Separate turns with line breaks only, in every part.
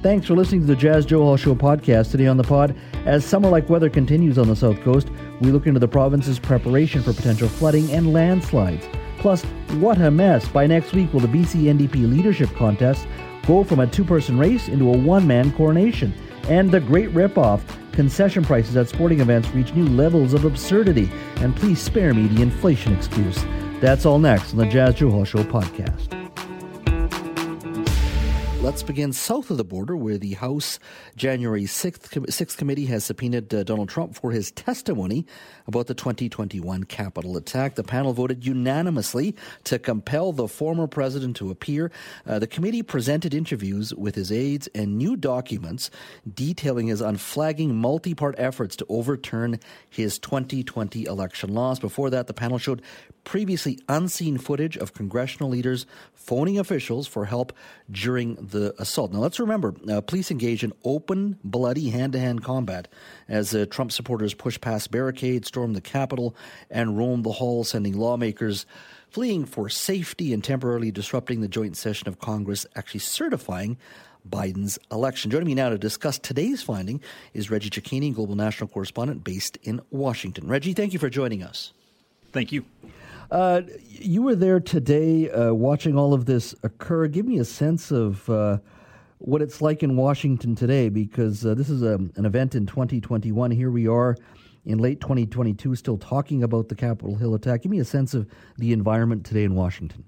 Thanks for listening to the Jas Johal Show podcast. Today on the pod, as summer like weather continues on the South Coast, we look into the province's preparation for potential flooding and landslides. Plus, what a mess. By next week, will the BC NDP leadership contest go from a two person race into a one man coronation? And the great ripoff concession prices at sporting events reach new levels of absurdity. And please spare me the inflation excuse. That's all next on the Jas Johal Show podcast. Let's begin south of the border, where the House January 6th, 6th committee has subpoenaed uh, Donald Trump for his testimony about the 2021 Capitol attack. The panel voted unanimously to compel the former president to appear. Uh, the committee presented interviews with his aides and new documents detailing his unflagging multi part efforts to overturn his 2020 election loss. Before that, the panel showed previously unseen footage of congressional leaders phoning officials for help during the assault. Now, let's remember, uh, police engage in open, bloody hand to hand combat as uh, Trump supporters push past barricades, storm the Capitol, and roam the halls, sending lawmakers fleeing for safety and temporarily disrupting the joint session of Congress, actually certifying Biden's election. Joining me now to discuss today's finding is Reggie Cecchini, global national correspondent based in Washington. Reggie, thank you for joining us.
Thank you.
Uh, you were there today uh, watching all of this occur. Give me a sense of uh, what it's like in Washington today because uh, this is a, an event in 2021. Here we are in late 2022 still talking about the Capitol Hill attack. Give me a sense of the environment today in Washington.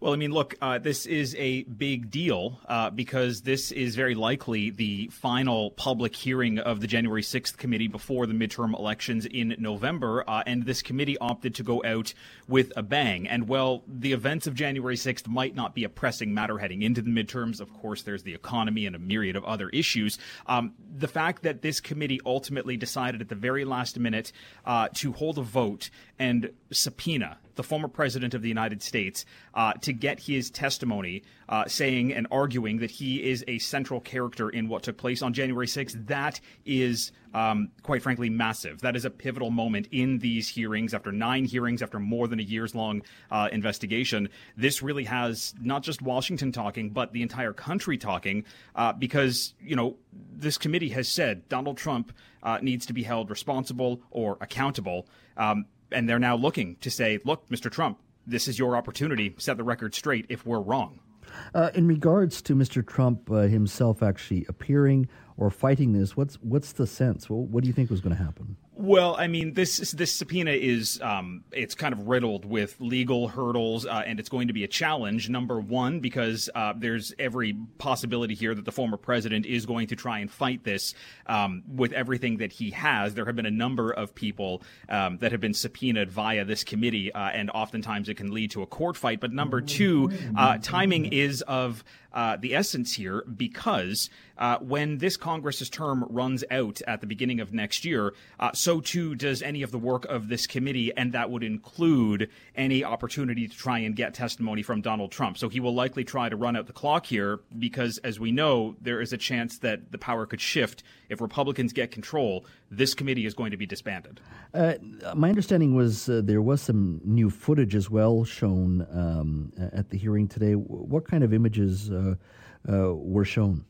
Well, I mean, look, uh, this is a big deal uh, because this is very likely the final public hearing of the January 6th committee before the midterm elections in November. Uh, and this committee opted to go out with a bang. And while the events of January 6th might not be a pressing matter heading into the midterms, of course, there's the economy and a myriad of other issues. Um, the fact that this committee ultimately decided at the very last minute uh, to hold a vote and subpoena the former president of the United States, uh, to get his testimony uh, saying and arguing that he is a central character in what took place on January 6th, that is, um, quite frankly, massive. That is a pivotal moment in these hearings. After nine hearings, after more than a years long uh, investigation, this really has not just Washington talking, but the entire country talking, uh, because, you know, this committee has said Donald Trump uh, needs to be held responsible or accountable. Um, and they're now looking to say, look, Mr. Trump, this is your opportunity. Set the record straight if we're wrong.
Uh, in regards to Mr. Trump uh, himself actually appearing or fighting this, what's what's the sense? What do you think was going to happen?
Well, I mean, this this subpoena is um, it's kind of riddled with legal hurdles, uh, and it's going to be a challenge. Number one, because uh, there's every possibility here that the former president is going to try and fight this um, with everything that he has. There have been a number of people um, that have been subpoenaed via this committee, uh, and oftentimes it can lead to a court fight. But number two, uh, timing is of uh, the essence here because uh, when this Congress's term runs out at the beginning of next year, uh, so too does any of the work of this committee, and that would include any opportunity to try and get testimony from Donald Trump. So he will likely try to run out the clock here because, as we know, there is a chance that the power could shift if Republicans get control. This committee is going to be disbanded.
Uh, my understanding was uh, there was some new footage as well shown um, at the hearing today. What kind of images uh, uh were shown?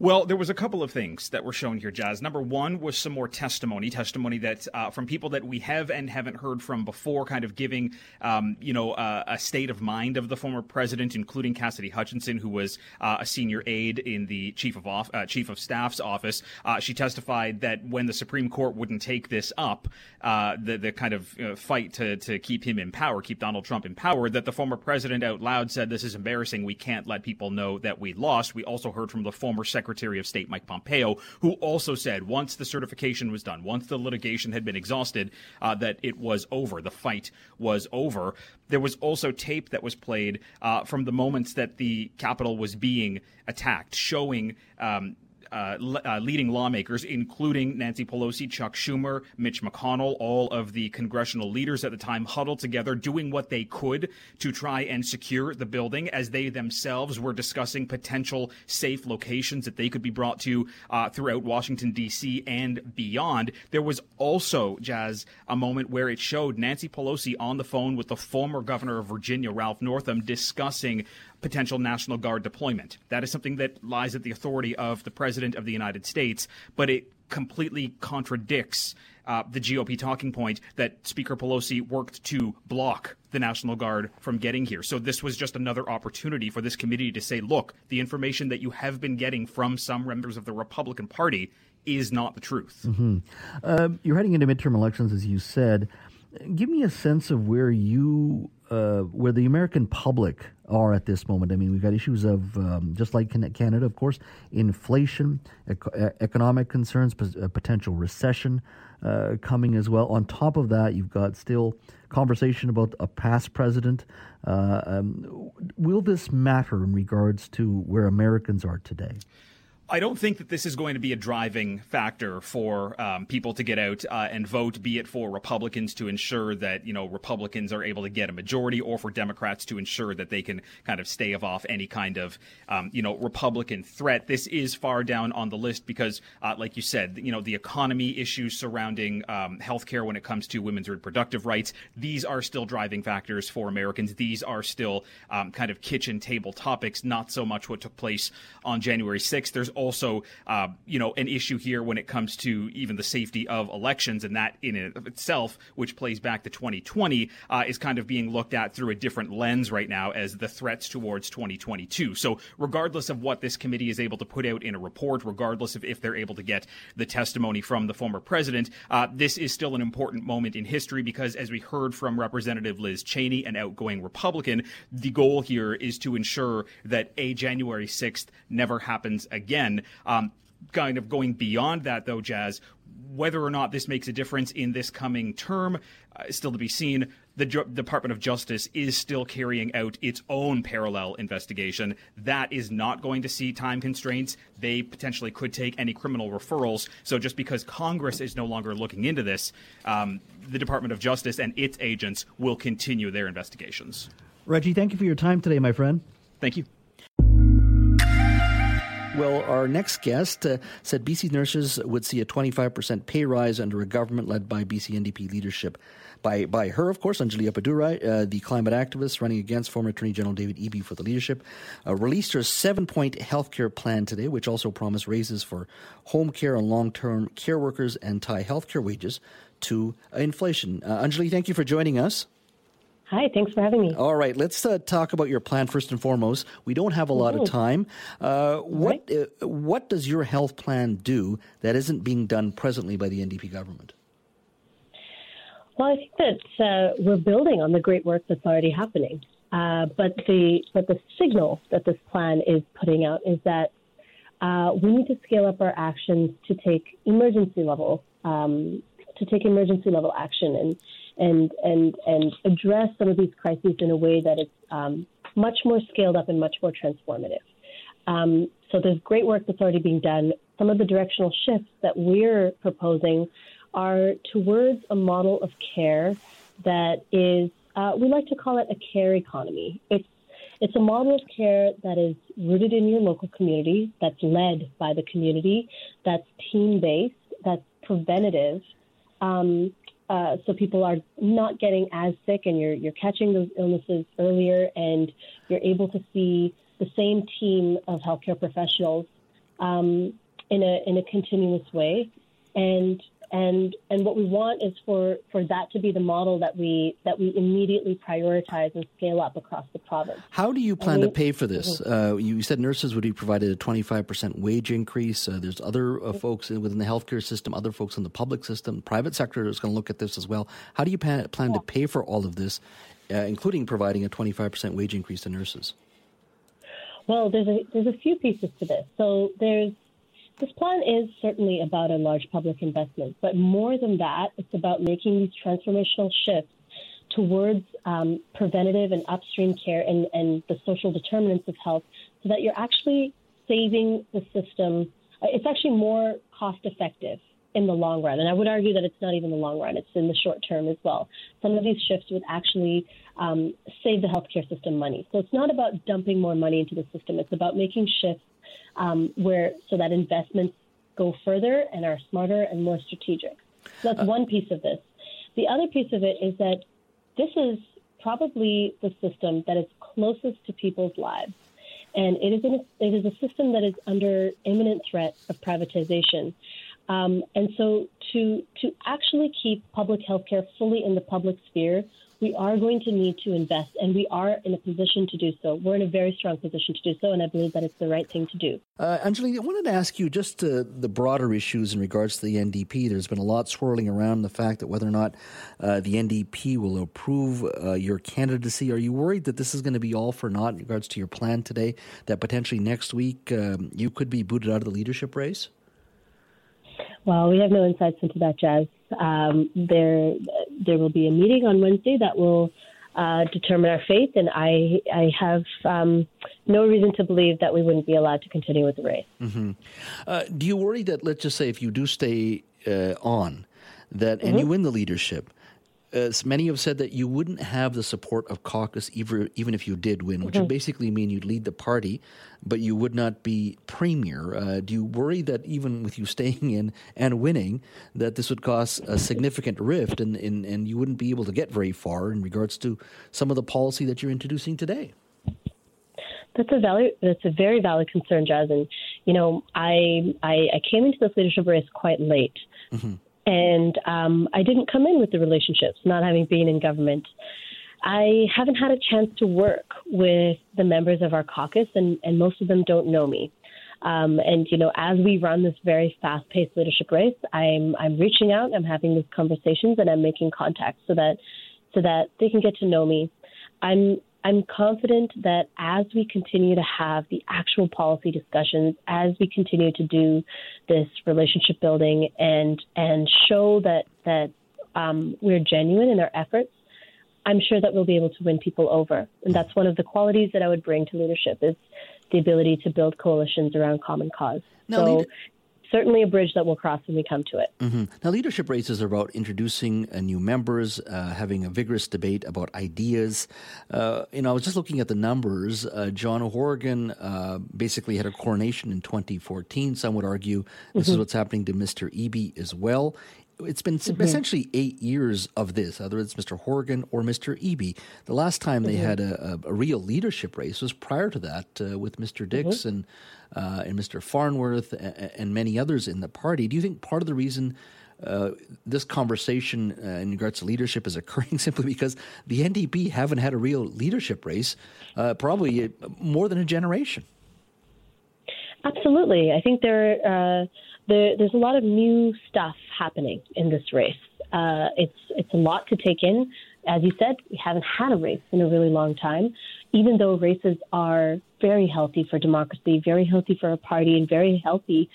Well, there was a couple of things that were shown here, Jas. Number one was some more testimony, testimony that uh, from people that we have and haven't heard from before, kind of giving, um, you know, uh, a state of mind of the former president, including Cassidy Hutchinson, who was uh, a senior aide in the chief of off, uh, chief of staff's office. Uh, she testified that when the Supreme Court wouldn't take this up, uh, the the kind of fight to to keep him in power, keep Donald Trump in power, that the former president out loud said, "This is embarrassing. We can't let people know that we lost." We also heard from the former secretary Secretary of State Mike Pompeo, who also said once the certification was done, once the litigation had been exhausted, uh, that it was over. The fight was over. There was also tape that was played uh, from the moments that the Capitol was being attacked, showing um, uh, uh, leading lawmakers, including Nancy Pelosi, Chuck Schumer, Mitch McConnell, all of the congressional leaders at the time huddled together, doing what they could to try and secure the building as they themselves were discussing potential safe locations that they could be brought to uh, throughout Washington, D.C. and beyond. There was also, Jas, a moment where it showed Nancy Pelosi on the phone with the former governor of Virginia, Ralph Northam, discussing potential National Guard deployment. That is something that lies at the authority of the President of the United States, but it completely contradicts uh, the GOP talking point that Speaker Pelosi worked to block the National Guard from getting here. So this was just another opportunity for this committee to say, look, the information that you have been getting from some members of the Republican Party is not the truth.
Mm-hmm. Uh, you're heading into midterm elections, as you said. Give me a sense of where you, where the American public are at this moment. I mean, we've got issues of um, just like Canada, of course, inflation, ec- economic concerns, p- potential recession uh, coming as well. On top of that, you've got still conversation about a past president. Uh, um, will this matter in regards to where Americans are today?
I don't think that this is going to be a driving factor for um, people to get out uh, and vote, be it for Republicans to ensure that you know Republicans are able to get a majority, or for Democrats to ensure that they can kind of stave off any kind of um, you know Republican threat. This is far down on the list because, uh, like you said, you know the economy issues surrounding um, healthcare when it comes to women's reproductive rights. These are still driving factors for Americans. These are still um, kind of kitchen table topics, not so much what took place on January 6th. There's also, uh, you know, an issue here when it comes to even the safety of elections, and that in and of itself, which plays back to 2020, uh, is kind of being looked at through a different lens right now as the threats towards 2022. So, regardless of what this committee is able to put out in a report, regardless of if they're able to get the testimony from the former president, uh, this is still an important moment in history because, as we heard from Representative Liz Cheney, an outgoing Republican, the goal here is to ensure that a January 6th never happens again again. Um, kind of going beyond that, though, Jas, whether or not this makes a difference in this coming term uh, is still to be seen. The Ju- Department of Justice is still carrying out its own parallel investigation. That is not going to see time constraints. They potentially could take any criminal referrals. So just because Congress is no longer looking into this, um, the Department of Justice and its agents will continue their investigations.
Reggie, thank you for your time today, my friend.
Thank you.
Well, our next guest uh, said BC nurses would see a 25% pay rise under a government led by BC NDP leadership. By, by her, of course, Anjali Appadurai, uh, the climate activist running against former Attorney General David Eby for the leadership, uh, released her seven point healthcare plan today, which also promised raises for home care and long term care workers and tie healthcare wages to inflation. Uh, Anjali, thank you for joining us.
Hi, thanks for having me.
All right, let's uh, talk about your plan first and foremost. We don't have a lot of time. Uh, what right. uh, what does your health plan do that isn't being done presently by the NDP government?
Well, I think that uh, we're building on the great work that's already happening. Uh, but the but the signal that this plan is putting out is that uh, we need to scale up our actions to take emergency level um, to take emergency level action and and and and address some of these crises in a way that is um, much more scaled up and much more transformative. Um, so there's great work that's already being done. Some of the directional shifts that we're proposing are towards a model of care that is, uh, we like to call it a care economy. It's it's a model of care that is rooted in your local community, that's led by the community, that's team based, that's preventative, um, uh, so people are not getting as sick and you're you're catching those illnesses earlier and you're able to see the same team of healthcare professionals um, in a in a continuous way. And and and what we want is for for that to be the model that we that we immediately prioritize and scale up across the province.
How do you plan to pay for this? Mm-hmm. Uh, you said nurses would be provided a twenty five percent wage increase. Uh, there's other uh, folks within the healthcare system, other folks in the public system, private sector is going to look at this as well. How do you plan, plan yeah. to pay for all of this, uh, including providing a twenty five percent wage increase to nurses?
Well, there's a there's a few pieces to this. So there's this plan is certainly about a large public investment, but more than that, it's about making these transformational shifts towards um, preventative and upstream care and, and the social determinants of health so that you're actually saving the system. It's actually more cost effective in the long run. And I would argue that it's not even the long run, it's in the short term as well. Some of these shifts would actually um, save the healthcare system money. So it's not about dumping more money into the system, it's about making shifts um, where so that investments go further and are smarter and more strategic. So that's uh, one piece of this. The other piece of it is that this is probably the system that is closest to people's lives. And it is, a, it is a system that is under imminent threat of privatization. Um, and so to, to actually keep public health care fully in the public sphere we are going to need to invest, and we are in a position to do so. We're in a very strong position to do so, and I believe that it's the right thing to do.
Uh, Anjali, I wanted to ask you just uh, the broader issues in regards to the NDP. There's been a lot swirling around the fact that whether or not uh, the NDP will approve uh, your candidacy. Are you worried that this is going to be all for naught in regards to your plan today, that potentially next week um, you could be booted out of the leadership race?
Well, we have no insights into that, Jas. Um, there, there will be a meeting on Wednesday that will uh, determine our fate, and I, I have um, no reason to believe that we wouldn't be allowed to continue with the race.
Mm-hmm. Uh, do you worry that, let's just say, if you do stay uh, on, that and mm-hmm. you win the leadership, as many have said that you wouldn't have the support of caucus even, even if you did win, which mm-hmm. would basically mean you'd lead the party, but you would not be premier. Uh, do you worry that even with you staying in and winning, that this would cause a significant rift and, and, and you wouldn't be able to get very far in regards to some of the policy that you're introducing today?
That's a valid. That's a very valid concern, Jas. And you know, I I, I came into this leadership race quite late. Mm-hmm. And um, I didn't come in with the relationships, not having been in government. I haven't had a chance to work with the members of our caucus, and, and most of them don't know me. Um, and you know, as we run this very fast-paced leadership race, I'm I'm reaching out, I'm having these conversations, and I'm making contacts so that so that they can get to know me. I'm I'm confident that as we continue to have the actual policy discussions, as we continue to do this relationship building and and show that that um, we're genuine in our efforts, I'm sure that we'll be able to win people over. And that's one of the qualities that I would bring to leadership is the ability to build coalitions around common cause. Now, so certainly a bridge that we'll cross when we come to it.
Mm-hmm. Now, leadership races are about introducing uh, new members, uh, having a vigorous debate about ideas. Uh, you know, I was just looking at the numbers. Uh, John Horgan uh, basically had a coronation in 2014. Some would argue this mm-hmm. is what's happening to Mr. Eby as well it's been mm-hmm. essentially eight years of this, whether it's Mr. Horgan or Mr. Eby. The last time they mm-hmm. had a, a, a, real leadership race was prior to that uh, with Mr. Dix mm-hmm. and, uh, and Mr. Farnworth and, and, many others in the party. Do you think part of the reason uh, this conversation uh, in regards to leadership is occurring simply because the NDP haven't had a real leadership race uh, probably uh, more than a generation?
Absolutely. I think there there, there's a lot of new stuff happening in this race. Uh, it's it's a lot to take in. As you said, we haven't had a race in a really long time. Even though races are very healthy for democracy, very healthy for a party, and very healthy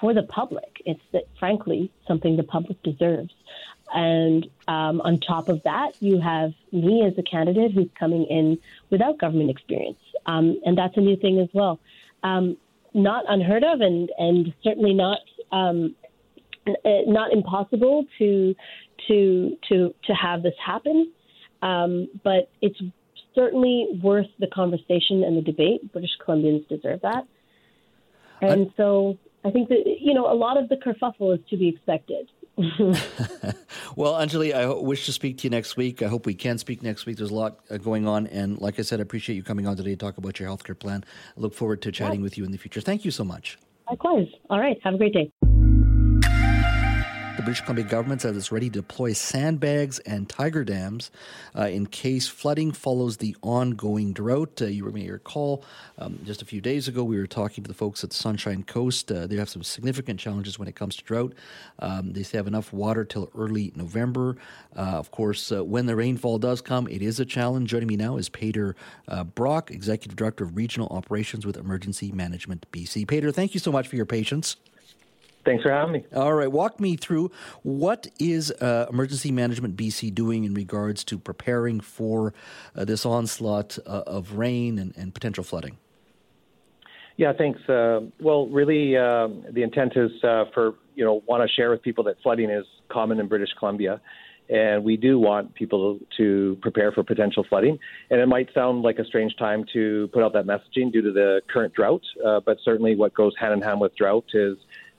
for the public, it's that frankly something the public deserves. And um, on top of that, you have me as a candidate who's coming in without government experience, um, and that's a new thing as well. Um, not unheard of, and and certainly not um, uh, not impossible to to to to have this happen, um, but it's certainly worth the conversation and the debate. British Columbians deserve that, and so I think that you know a lot of the kerfuffle is to be expected.
well, Anjali, I wish to speak to you next week. I hope we can speak next week. There's a lot uh, going on, and like I said, I appreciate you coming on today to talk about your healthcare plan. I look forward to chatting yeah. with you in the future. Thank you so much.
Likewise. All right. Have a great day.
The British Columbia government says it's ready to deploy sandbags and tiger dams uh, in case flooding follows the ongoing drought. Uh, you may recall um, just a few days ago we were talking to the folks at Sunshine Coast. Uh, they have some significant challenges when it comes to drought. Um, they have enough water till early November. Uh, of course, uh, when the rainfall does come, it is a challenge. Joining me now is Pader Brach, Executive Director of Regional Operations with Emergency Management BC. Pader, thank you so much for your patience.
Thanks for having me.
All right, walk me through what is uh, Emergency Management BC doing in regards to preparing for uh, this onslaught uh, of rain and, and, potential flooding.
Yeah, thanks. Uh, well, really, um, the intent is uh, for you know want to share with people that flooding is common in British Columbia, and we do want people to prepare for potential flooding. And it might sound like a strange time to put out that messaging due to the current drought, uh, but certainly what goes hand in hand with drought is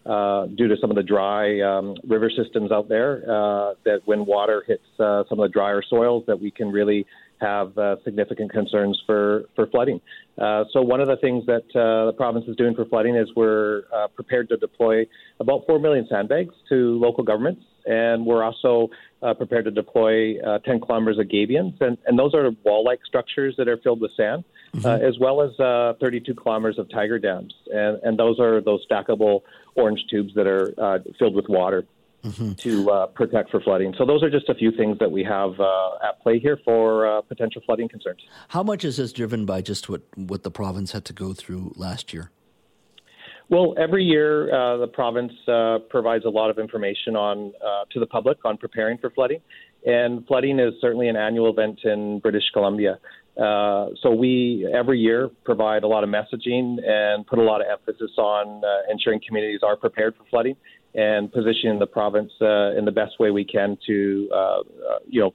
uh, due to some of the dry um, river systems out there, uh, that when water hits uh, some of the drier soils, that we can really have uh, significant concerns for, for flooding. Uh, so, one of the things that the province is doing for flooding is we're prepared to deploy about 4 million sandbags to local governments, and we're also uh, prepared to deploy uh, 10 kilometers of gabions, and, and those are wall like structures that are filled with sand, mm-hmm. as well as 32 kilometers of tiger dams, and, and those are those stackable orange tubes that are filled with water mm-hmm. to uh, protect for flooding. So those are just a few things that we have uh, at play here for uh, potential flooding concerns.
How much is this driven by just what, what the province had to go through last year?
Well, every year uh, the province uh, provides a lot of information on uh, to the public on preparing for flooding, and flooding is certainly an annual event in British Columbia. Uh, so we every year provide a lot of messaging and put a lot of emphasis on uh, ensuring communities are prepared for flooding and positioning the province uh, in the best way we can to, you know,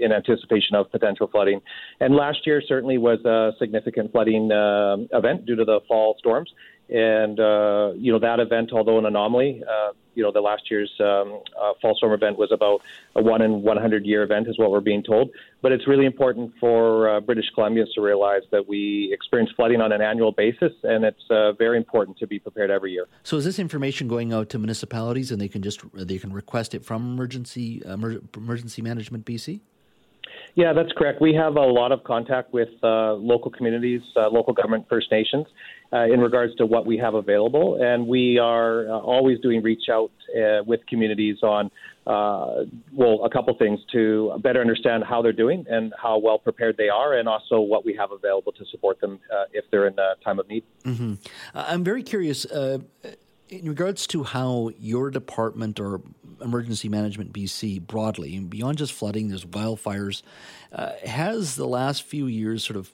in anticipation of potential flooding. And last year certainly was a significant flooding uh, event due to the fall storms. And, uh, you know, that event, although an anomaly, uh, you know, the last year's um, uh, fall storm event was about a one in 100 year event, is what we're being told. But it's really important for uh, British Columbians to realize that we experience flooding on an annual basis, and it's uh, very important to be prepared every year.
So, is this information going out to municipalities, and they can just they can request it from Emergency Emergency Management BC?
Yeah, that's correct. We have a lot of contact with uh, local communities, uh, local government, First Nations, uh, in regards to what we have available, and we are uh, always doing reach out uh, with communities on, uh, well, a couple things to better understand how they're doing and how well prepared they are, and also what we have available to support them if they're in a time of need.
Mm-hmm. I'm very curious in regards to how your department or emergency management BC broadly, beyond just flooding, there's wildfires, uh, has the last few years sort of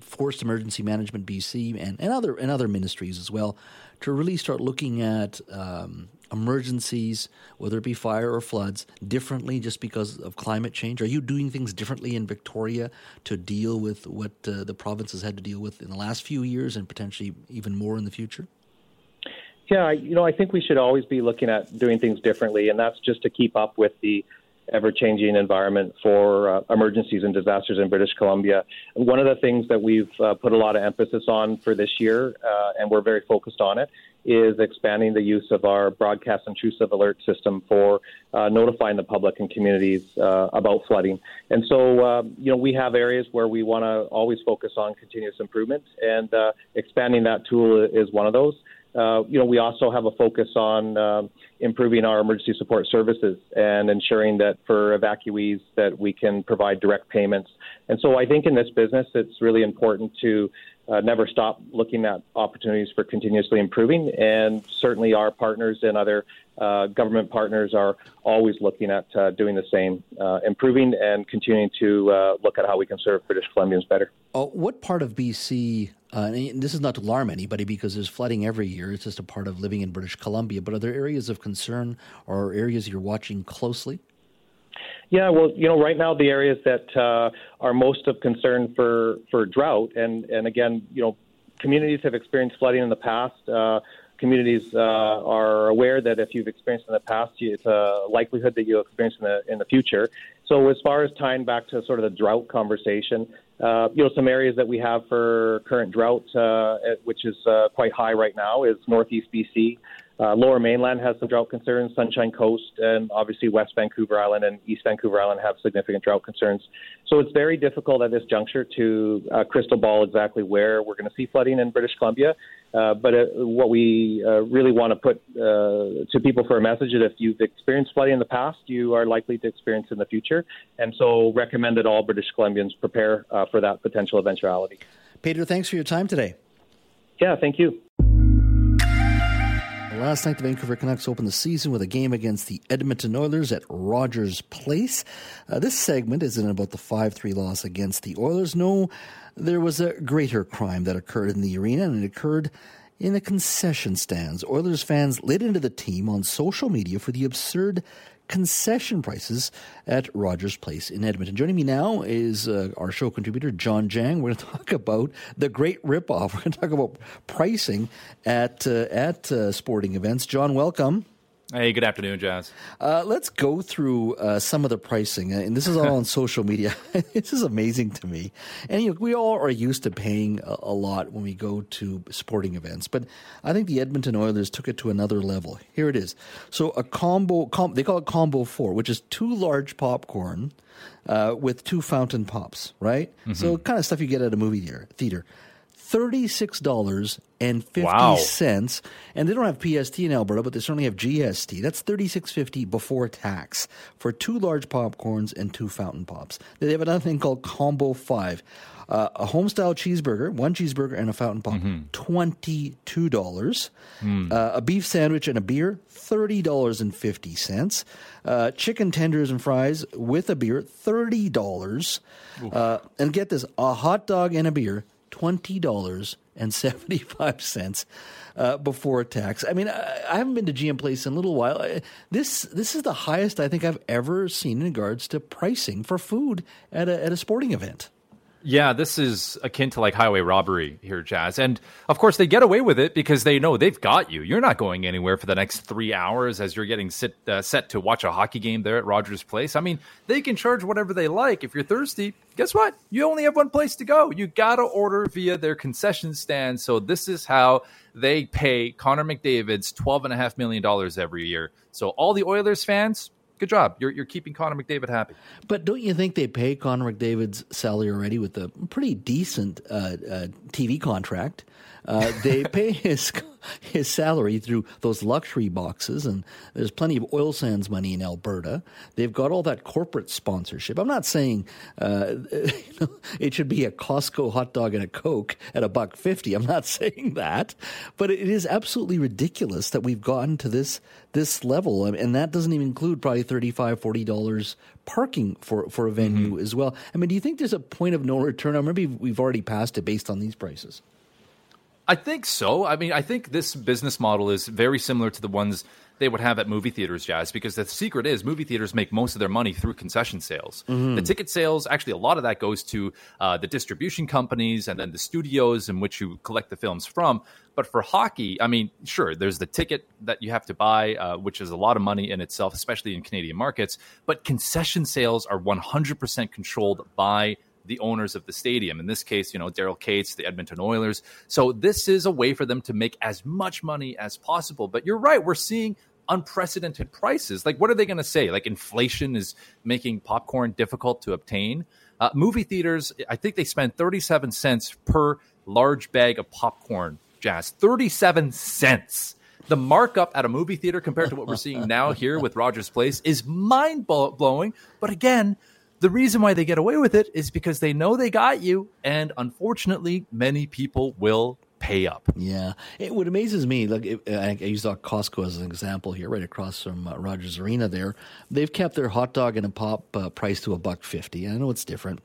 forced emergency management BC and, and other and other ministries as well to really start looking at um, emergencies, whether it be fire or floods, differently just because of climate change? Are you doing things differently in Victoria to deal with what uh, the province has had to deal with in the last few years and potentially even more in the future?
Yeah, you know, I think we should always be looking at doing things differently, and that's just to keep up with the ever-changing environment for uh, emergencies and disasters in British Columbia. One of the things that we've uh, put a lot of emphasis on for this year, uh, and we're very focused on it, is expanding the use of our broadcast intrusive alert system for uh, notifying the public and communities uh, about flooding. And so, uh, you know, we have areas where we want to always focus on continuous improvement, and expanding that tool is one of those. Uh, you know, we also have a focus on uh, improving our emergency support services and ensuring that for evacuees that we can provide direct payments. And so I think in this business, it's really important to uh, never stop looking at opportunities for continuously improving. And certainly our partners and other uh, government partners are always looking at uh, doing the same, uh, improving and continuing to look at how we can serve British Columbians better.
What part of BC, uh, this is not to alarm anybody because there's flooding every year, it's just a part of living in British Columbia, but are there areas of concern or areas you're watching closely?
Yeah, well, you know, right now the areas that uh, are most of concern for for drought, and and again, you know, communities have experienced flooding in the past. Uh, communities uh, are aware that if you've experienced in the past, it's a likelihood that you'll experience in the in the future. So, as far as tying back to sort of the drought conversation, uh, you know, some areas that we have for current drought, uh, which is uh, quite high right now, is Northeast BC. Uh, Lower Mainland has some drought concerns. Sunshine Coast and obviously West Vancouver Island and East Vancouver Island have significant drought concerns. So it's very difficult at this juncture to uh, crystal ball exactly where we're going to see flooding in British Columbia. Uh, but uh, what we uh, really want to put uh, to people for a message is if you've experienced flooding in the past, you are likely to experience in the future. And so recommend that all British Columbians prepare for that potential eventuality.
Pader, thanks for your time today.
Yeah, thank you.
Last night, the Vancouver Canucks opened the season with a game against the Edmonton Oilers at Rogers Place. Uh, this segment isn't about the 5 3 loss against the Oilers. No, there was a greater crime that occurred in the arena, and it occurred in the concession stands. Oilers fans lit into the team on social media for the absurd concession prices at Rogers Place in Edmonton. Joining me now is uh, our show contributor, Jawn Jang. We're going to talk about the great ripoff. We're going to talk about pricing at, uh, at uh, sporting events. Jawn, welcome.
Hey, good afternoon, Jas.
Uh, let's go through uh, some of the pricing, uh, and this is all on social media. this is amazing to me, and you know, we all are used to paying a, a, lot when we go to sporting events, but I think the Edmonton Oilers took it to another level. Here it is. So a combo, com- they call it combo four, which is two large popcorn uh, with two fountain pops, right? Mm-hmm. So kind of stuff you get at a movie theater. $36.50. Wow. And they don't have PST in Alberta, but they certainly have GST. That's $36.50 before tax for two large popcorns and two fountain pops. They have another thing called Combo 5. Uh, a homestyle cheeseburger, one cheeseburger and a fountain pop, mm-hmm. $22. Mm. Uh, a beef sandwich and a beer, $30.50. Uh, chicken tenders and fries with a beer, $30. Uh, and get this, a hot dog and a beer, $20.75 uh, before tax. I mean, I, I, haven't been to GM Place in a little while. This this is the highest I think I've ever seen in regards to pricing for food at a, at a sporting event.
Yeah, this is akin to like highway robbery here, Jas. And of course, they get away with it because they know they've got you. You're not going anywhere for the next three hours as you're getting sit, uh, set to watch a hockey game there at Rogers Place. I mean, they can charge whatever they like. If you're thirsty, guess what? You only have one place to go. You got to order via their concession stand. So this is how they pay Connor McDavid's $12.5 million every year. So all the Oilers fans, good job. You're you're keeping Connor McDavid happy.
But don't you think they pay Connor McDavid's salary already with a pretty decent uh, uh, TV contract? Uh, they pay his his salary through those luxury boxes, and there's plenty of oil sands money in Alberta. They've got all that corporate sponsorship. I'm not saying uh, it should be a Costco hot dog and a Coke at a buck fifty. I'm not saying that, but it is absolutely ridiculous that we've gotten to this this level, and that doesn't even include probably 35 40 dollars parking for for a venue mm-hmm. as well. I mean, do you think there's a point of no return? Or maybe we've already passed it based on these prices.
I think so. I mean, I think this business model is very similar to the ones they would have at movie theaters, Jas, because the secret is movie theaters make most of their money through concession sales. Mm-hmm. The ticket sales, actually, a lot of that goes to uh, the distribution companies and then the studios in which you collect the films from. But for hockey, I mean, sure, there's the ticket that you have to buy, uh, which is a lot of money in itself, especially in Canadian markets. But concession sales are 100% controlled by the owners of the stadium. In this case, you know, Daryl Katz, the Edmonton Oilers. So this is a way for them to make as much money as possible. But you're right, we're seeing unprecedented prices. Like, what are they going to say? Like, inflation is making popcorn difficult to obtain. Uh, movie theaters, I think they spend 37 cents per large bag of popcorn, Jas. 37 cents. The markup at a movie theater compared to what we're seeing now here with Rogers Place is mind blowing. But again, the reason why they get away with it is because they know they got you, and unfortunately, many people will pay up.
Yeah, it, what amazes me, like I, use Costco as an example here, right across from uh, Rogers Arena. There, they've kept their hot dog and a pop uh, price to a buck fifty. I know it's different.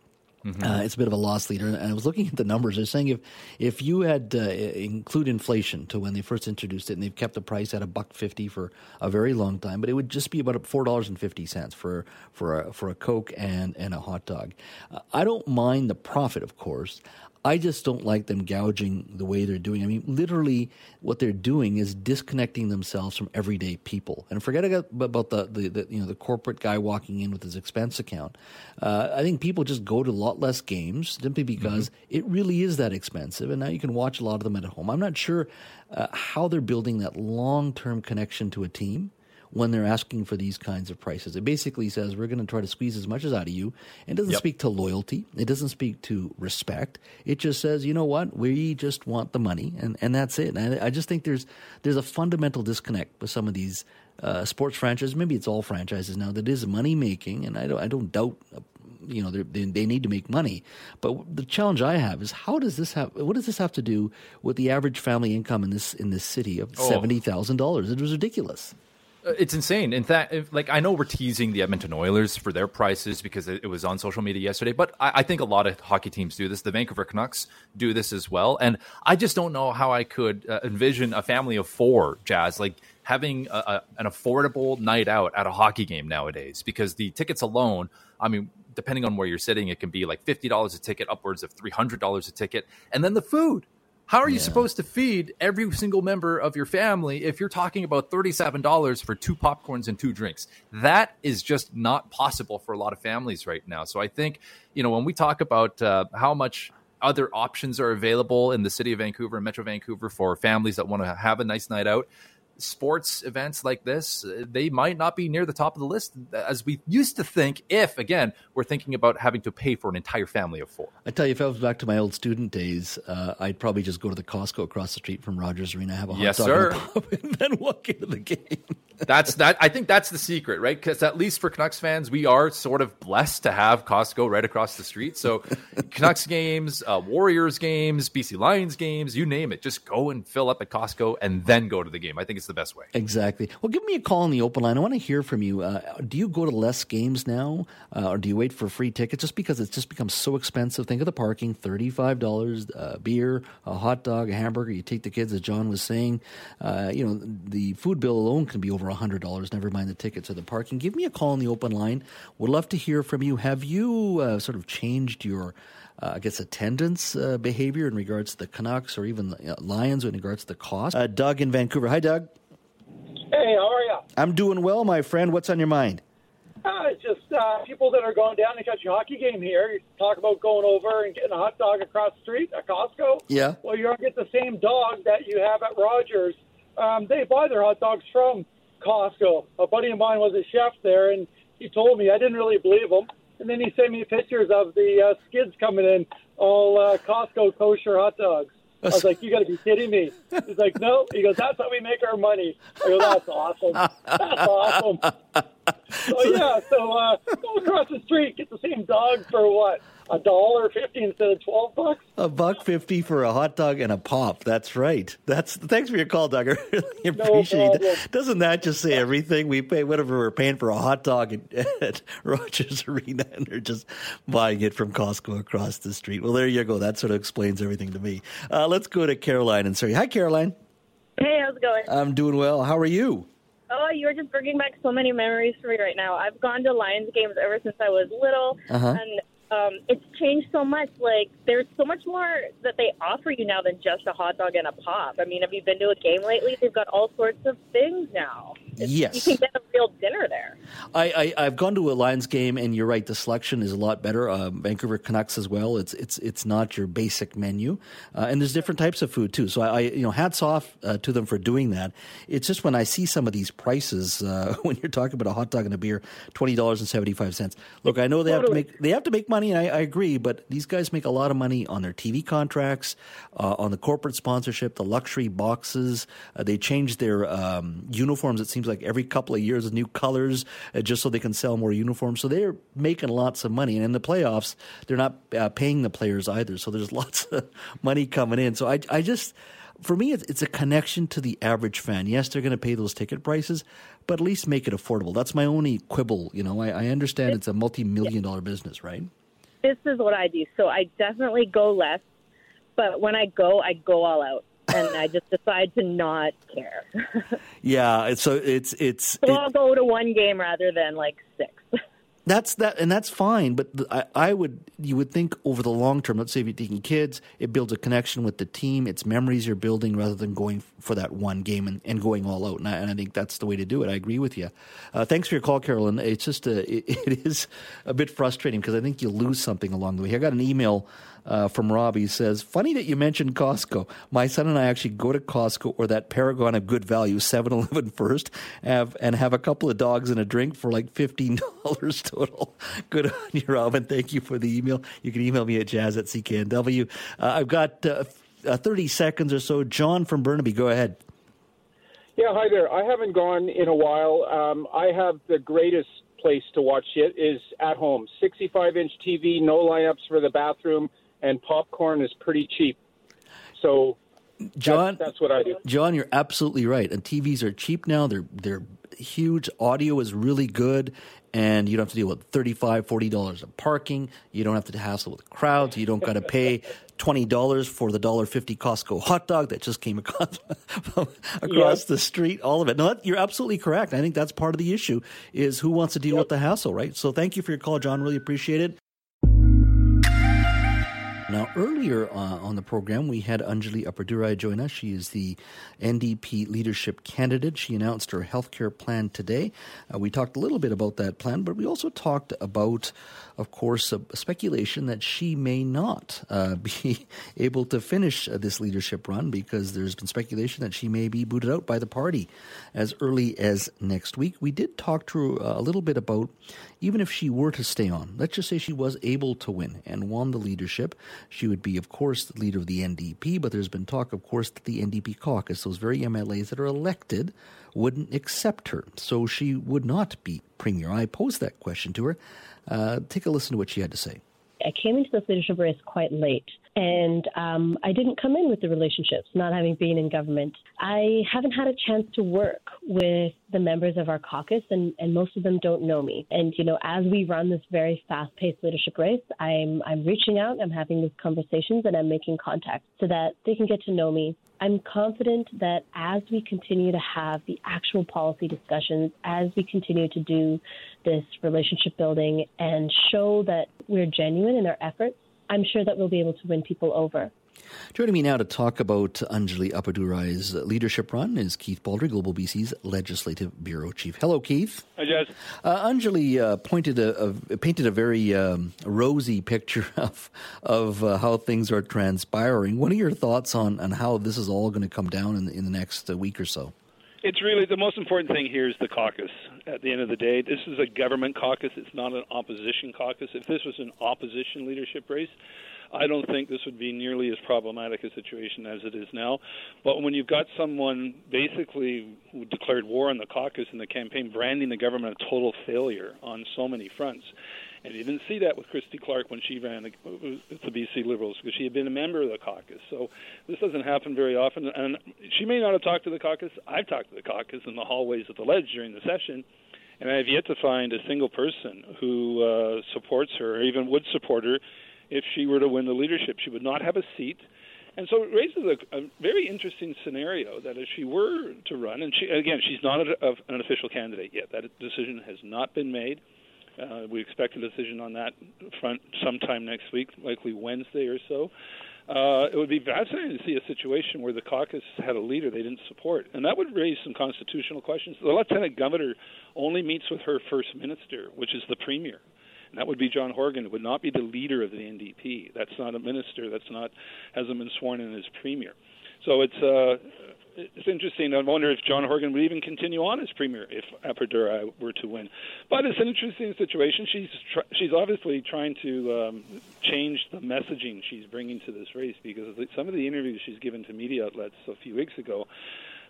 Mm-hmm. Uh, it's a bit of a loss leader. And I was looking at the numbers. They're saying if if you had uh, include inflation to when they first introduced it, and they've kept the price at a buck fifty for a very long time, but it would just be about four dollars and fifty cents for for a, for a Coke and and a hot dog. Uh, I don't mind the profit, of course. I just don't like them gouging the way they're doing. I mean, literally, what they're doing is disconnecting themselves from everyday people. And forget about the, the, the you know the corporate guy walking in with his expense account. Uh, I think people just go to a lot less games simply because mm-hmm. it really is that expensive, and now you can watch a lot of them at home. I'm not sure uh, how they're building that long term connection to a team when they're asking for these kinds of prices. It basically says we're going to try to squeeze as much as out of you. It doesn't yep. speak to loyalty. It doesn't speak to respect. It just says, you know what, we just want the money, and, and that's it. And I, I just think there's there's a fundamental disconnect with some of these uh, sports franchises. Maybe it's all franchises now that is money making, and I don't I don't doubt. You know they they need to make money, but the challenge I have is how does this have? What does this have to do with the average family income in this in this city of oh. seventy thousand dollars? It was ridiculous.
Uh, it's insane. In fact, like I know we're teasing the Edmonton Oilers for their prices because it, was on social media yesterday, but I, I, think a lot of hockey teams do this. The Vancouver Canucks do this as well, and I just don't know how I could uh, envision a family of four, Jas, like having a, a, an affordable night out at a hockey game nowadays because the tickets alone. I mean, depending on where you're sitting, it can be like fifty dollars a ticket, upwards of three hundred dollars a ticket, and then the food How are you yeah. supposed to feed every single member of your family if you're talking about $37 for two popcorns and two drinks? That is just not possible for a lot of families right now. So I think, you know, when we talk about uh, how much other options are available in the city of Vancouver and Metro Vancouver for families that want to have a nice night out, sports events like this, they might not be near the top of the list as we used to think if, again, we're thinking about having to pay for an entire family of four.
I tell you, if I was back to my old student days, uh, I'd probably just go to the Costco across the street from Rogers Arena, have a hot
yes,
dog
sir.
And, and then walk into the game.
That's that. I think that's the secret, right? Because at least for Canucks fans, we are sort of blessed to have Costco right across the street. So, Canucks games, uh, Warriors games, BC Lions games, you name it, just go and fill up at Costco and then go to the game. I think it's the best way.
Exactly. Well, give me a call on the open line. I want to hear from you. Uh, do you go to less games now, uh, or do you wait for free tickets? Just because it's just become so expensive. Think of the parking: thirty-five dollars, uh, beer, a hot dog, a hamburger. You take the kids, as Jawn was saying. Uh, you know, the food bill alone can be over hundred dollars. Never mind the tickets or the parking. Give me a call on the open line. Would love to hear from you. Have you uh, sort of changed your uh, I guess, attendance uh, behavior in regards to the Canucks or even the, uh, Lions in regards to the cost. Uh, Doug in Vancouver. Hi, Doug.
Hey, how are you?
I'm doing well, my friend. What's on your mind?
Uh, just uh, people that are going down to catch a hockey game here. You talk about going over and getting a hot dog across the street at Costco.
Yeah.
Well, you don't get the same dog that you have at Rogers. Um, they buy their hot dogs from Costco. A buddy of mine was a chef there, and he told me I didn't really believe him. And then he sent me pictures of the uh, skids coming in, all uh, Costco kosher hot dogs. I was like, "You got to be kidding me!" He's like, "No." He goes, "That's how we make our money." I go, "That's awesome. That's awesome." So yeah, so uh, go across the street, get the same dog for what a dollar fifty instead of twelve bucks.
A buck fifty for a hot dog and a pop. That's right. That's thanks for your call, Doug. I really appreciate no it. Doesn't that just say everything? We pay whatever we're paying for a hot dog at, at Rogers Arena, and they're just buying it from Costco across the street. Well, there you go. That sort of explains everything to me. Uh, let's go to Caroline and Surrey. Hi, Caroline.
Hey, how's it going?
I'm doing well. How are you?
Oh, you're just bringing back so many memories for me right now. I've gone to Lions games ever since I was little, uh-huh. and um, it's changed so much. Like there's so much more that they offer you now than just a hot dog and a pop. I mean, have you been to a game lately? They've got all sorts of things now. It's,
yes,
you can get a real dinner there.
I, I have gone to a Lions game, and you're right. The selection is a lot better. Uh, Vancouver Canucks as well. It's it's it's not your basic menu, uh, and there's different types of food too. So I, I you know hats off uh, to them for doing that. It's just when I see some of these prices uh, when you're talking about a hot dog and a beer, twenty dollars and seventy five cents. Look, I know they totally. have to make they have to make money, and I, I, agree. But these guys make a lot of money on their TV contracts, uh, on the corporate sponsorship, the luxury boxes. Uh, they change their um, uniforms. It seems like every couple of years new colors uh, just so they can sell more uniforms. So they're making lots of money. And in the playoffs, they're not uh, paying the players either. So there's lots of money coming in. So I, I just, for me, it's, a connection to the average fan. Yes, they're going to pay those ticket prices, but at least make it affordable. That's my only quibble. You know, I, I understand it's a multi million dollar business, right?
This is what I do. So I definitely go less, but when I go, I go all out and I just decide to not care.
yeah, so it's it's.
So it, I'll go to one game rather than like six.
That's that, and that's fine. But I, I, would, you would think over the long term. Let's say if you're taking kids, it builds a connection with the team. It's memories you're building rather than going for that one game and, and going all out. And I, and I, think that's the way to do it. I agree with you. Uh, thanks for your call, Carolyn. It's just a, it, it is a bit frustrating because I think you lose something along the way. I got an email uh, from Robbie. Says, Funny that you mentioned Costco. My son and I actually go to Costco or that Paragon of Good Value, 7 Eleven first, have, and have a couple of dogs and a drink for like $15 total. Good on you, Robin. Thank you for the email. You can email me at jas at CKNW. Uh, I've got uh, uh 30 seconds or so. John from Burnaby, go ahead.
Yeah, hi there. I haven't gone in a while. Um, I have the greatest place to watch it is at home. 65 inch TV, no lineups for the bathroom, and popcorn is pretty cheap. So
John,
that's, that's, what I do.
John, you're absolutely right. And TVs are cheap now. They're they're huge. Audio is really good, and you don't have to deal with $35, 40 dollars of parking. You don't have to hassle with crowds. You don't got to pay twenty dollars for the dollar fifty Costco hot dog that just came across, across the street. All of it. No, that, you're absolutely correct. I think that's part of the issue is who wants to deal yep. with the hassle, right? So thank you for your call, John. Really appreciate it. Now, earlier uh, on the program, we had Anjali Appadurai join us. She is the NDP leadership candidate. She announced her healthcare plan today. Uh, we talked a little bit about that plan, but we also talked about, of course, a, speculation that she may not uh, be able to finish uh, this leadership run because there's been speculation that she may be booted out by the party as early as next week. We did talk to uh, a little bit about even if she were to stay on, let's just say she was able to win and won the leadership, she would be, of course, the leader of the NDP. But there's been talk, of course, that the NDP caucus, those very MLAs that are elected, wouldn't accept her. So she would not be premier. I posed that question to her. Uh, take a listen to what she had to say.
I came into this leadership race quite late. And um, I didn't come in with the relationships, not having been in government. I haven't had a chance to work with the members of our caucus, and, and most of them don't know me. And you know, as we run this very fast-paced leadership race, I'm I'm reaching out, I'm having these conversations, and I'm making contact so that they can get to know me. I'm confident that as we continue to have the actual policy discussions, as we continue to do this relationship building and show that we're genuine in our efforts, I'm sure that we'll be able to win people over.
Joining me now to talk about Anjali Appadurai's leadership run is Keith Baldrey, Global BC's Legislative Bureau Chief. Hello, Keith.
Hi, Jas.
Uh, Anjali uh, pointed a, a, painted a very um, rosy picture of of uh, how things are transpiring. What are your thoughts on, on how this is all going to come down in the, in the next uh, week or so?
It's really the most important thing here is the caucus. At the end of the day, this is a government caucus. It's not an opposition caucus. If this was an opposition leadership race, I don't think this would be nearly as problematic a situation as it is now. But when you've got someone basically who declared war on the caucus in the campaign, branding the government a total failure on so many fronts, and you didn't see that with Christy Clark when she ran with the BC Liberals because she had been a member of the caucus. So this doesn't happen very often. And she may not have talked to the caucus. I've talked to the caucus in the hallways of the Ledge during the session. And I have yet to find a single person who uh, supports her or even would support her if she were to win the leadership. She would not have a seat. And so it raises a, a very interesting scenario that if she were to run, and she, again, she's not a, a, an official candidate yet. That decision has not been made. Uh, we expect a decision on that front sometime next week, likely Wednesday or so. Uh, it would be fascinating to see a situation where the caucus had a leader they didn't support, and that would raise some constitutional questions. The lieutenant governor only meets with her first minister, which is the premier. And that would be John Horgan. It would not be the leader of the NDP. That's not a minister. That's not hasn't been sworn in as premier. So it's uh, it's interesting. I wonder if John Horgan would even continue on as premier if Appadurai were to win. But it's an interesting situation. She's tr- she's obviously trying to um, change the messaging she's bringing to this race because some of the interviews she's given to media outlets a few weeks ago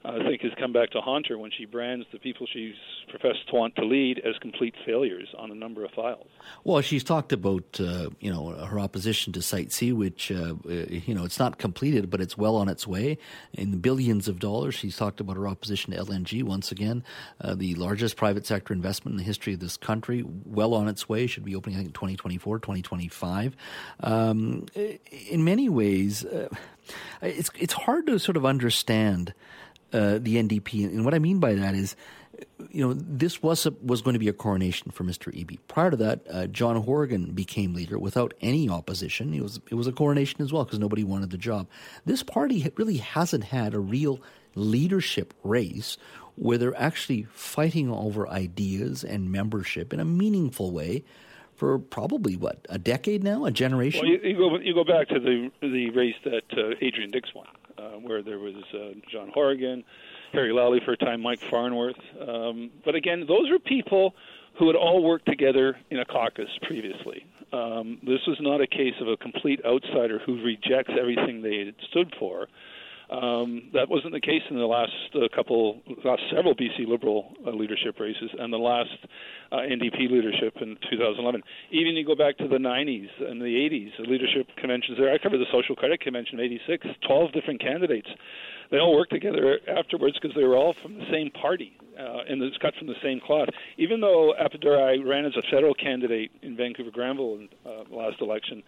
I think has come back to haunt her when she brands the people she's professed to want to lead as complete failures on a number of files.
Well, she's talked about uh, you know her opposition to Site C, which uh, you know it's not completed, but it's well on its way in billions of dollars. She's talked about her opposition to LNG once again, uh, the largest private sector investment in the history of this country, well on its way. Should be opening I think 2024, 2025. Um, in many ways, uh, it's it's hard to sort of understand uh, the NDP. And what I mean by that is, you know, this was a, was going to be a coronation for Mr. Eby. Prior to that, uh, John Horgan became leader without any opposition. It was it was a coronation as well because nobody wanted the job. This party really hasn't had a real leadership race where they're actually fighting over ideas and membership in a meaningful way for probably what a decade now, a generation.
Well, you, you go you go back to the the race that uh, Adrian Dix won uh, where there was uh, John Horgan, Harry Lali for a time, Mike Farnworth. Um, but again, those are people who had all worked together in a caucus previously. Um, this was not a case of a complete outsider who rejects everything they had stood for. Um, that wasn't the case in the last uh, couple, last several BC Liberal uh, leadership races, and the last uh, NDP leadership in 2011. Even you go back to the 90s and the 80s, the leadership conventions there. I covered the Social Credit Convention in '86. 12 different candidates. They all worked together afterwards because they were all from the same party uh, and it's cut from the same cloth. Even though Appadurai ran as a federal candidate in Vancouver Granville in uh, last election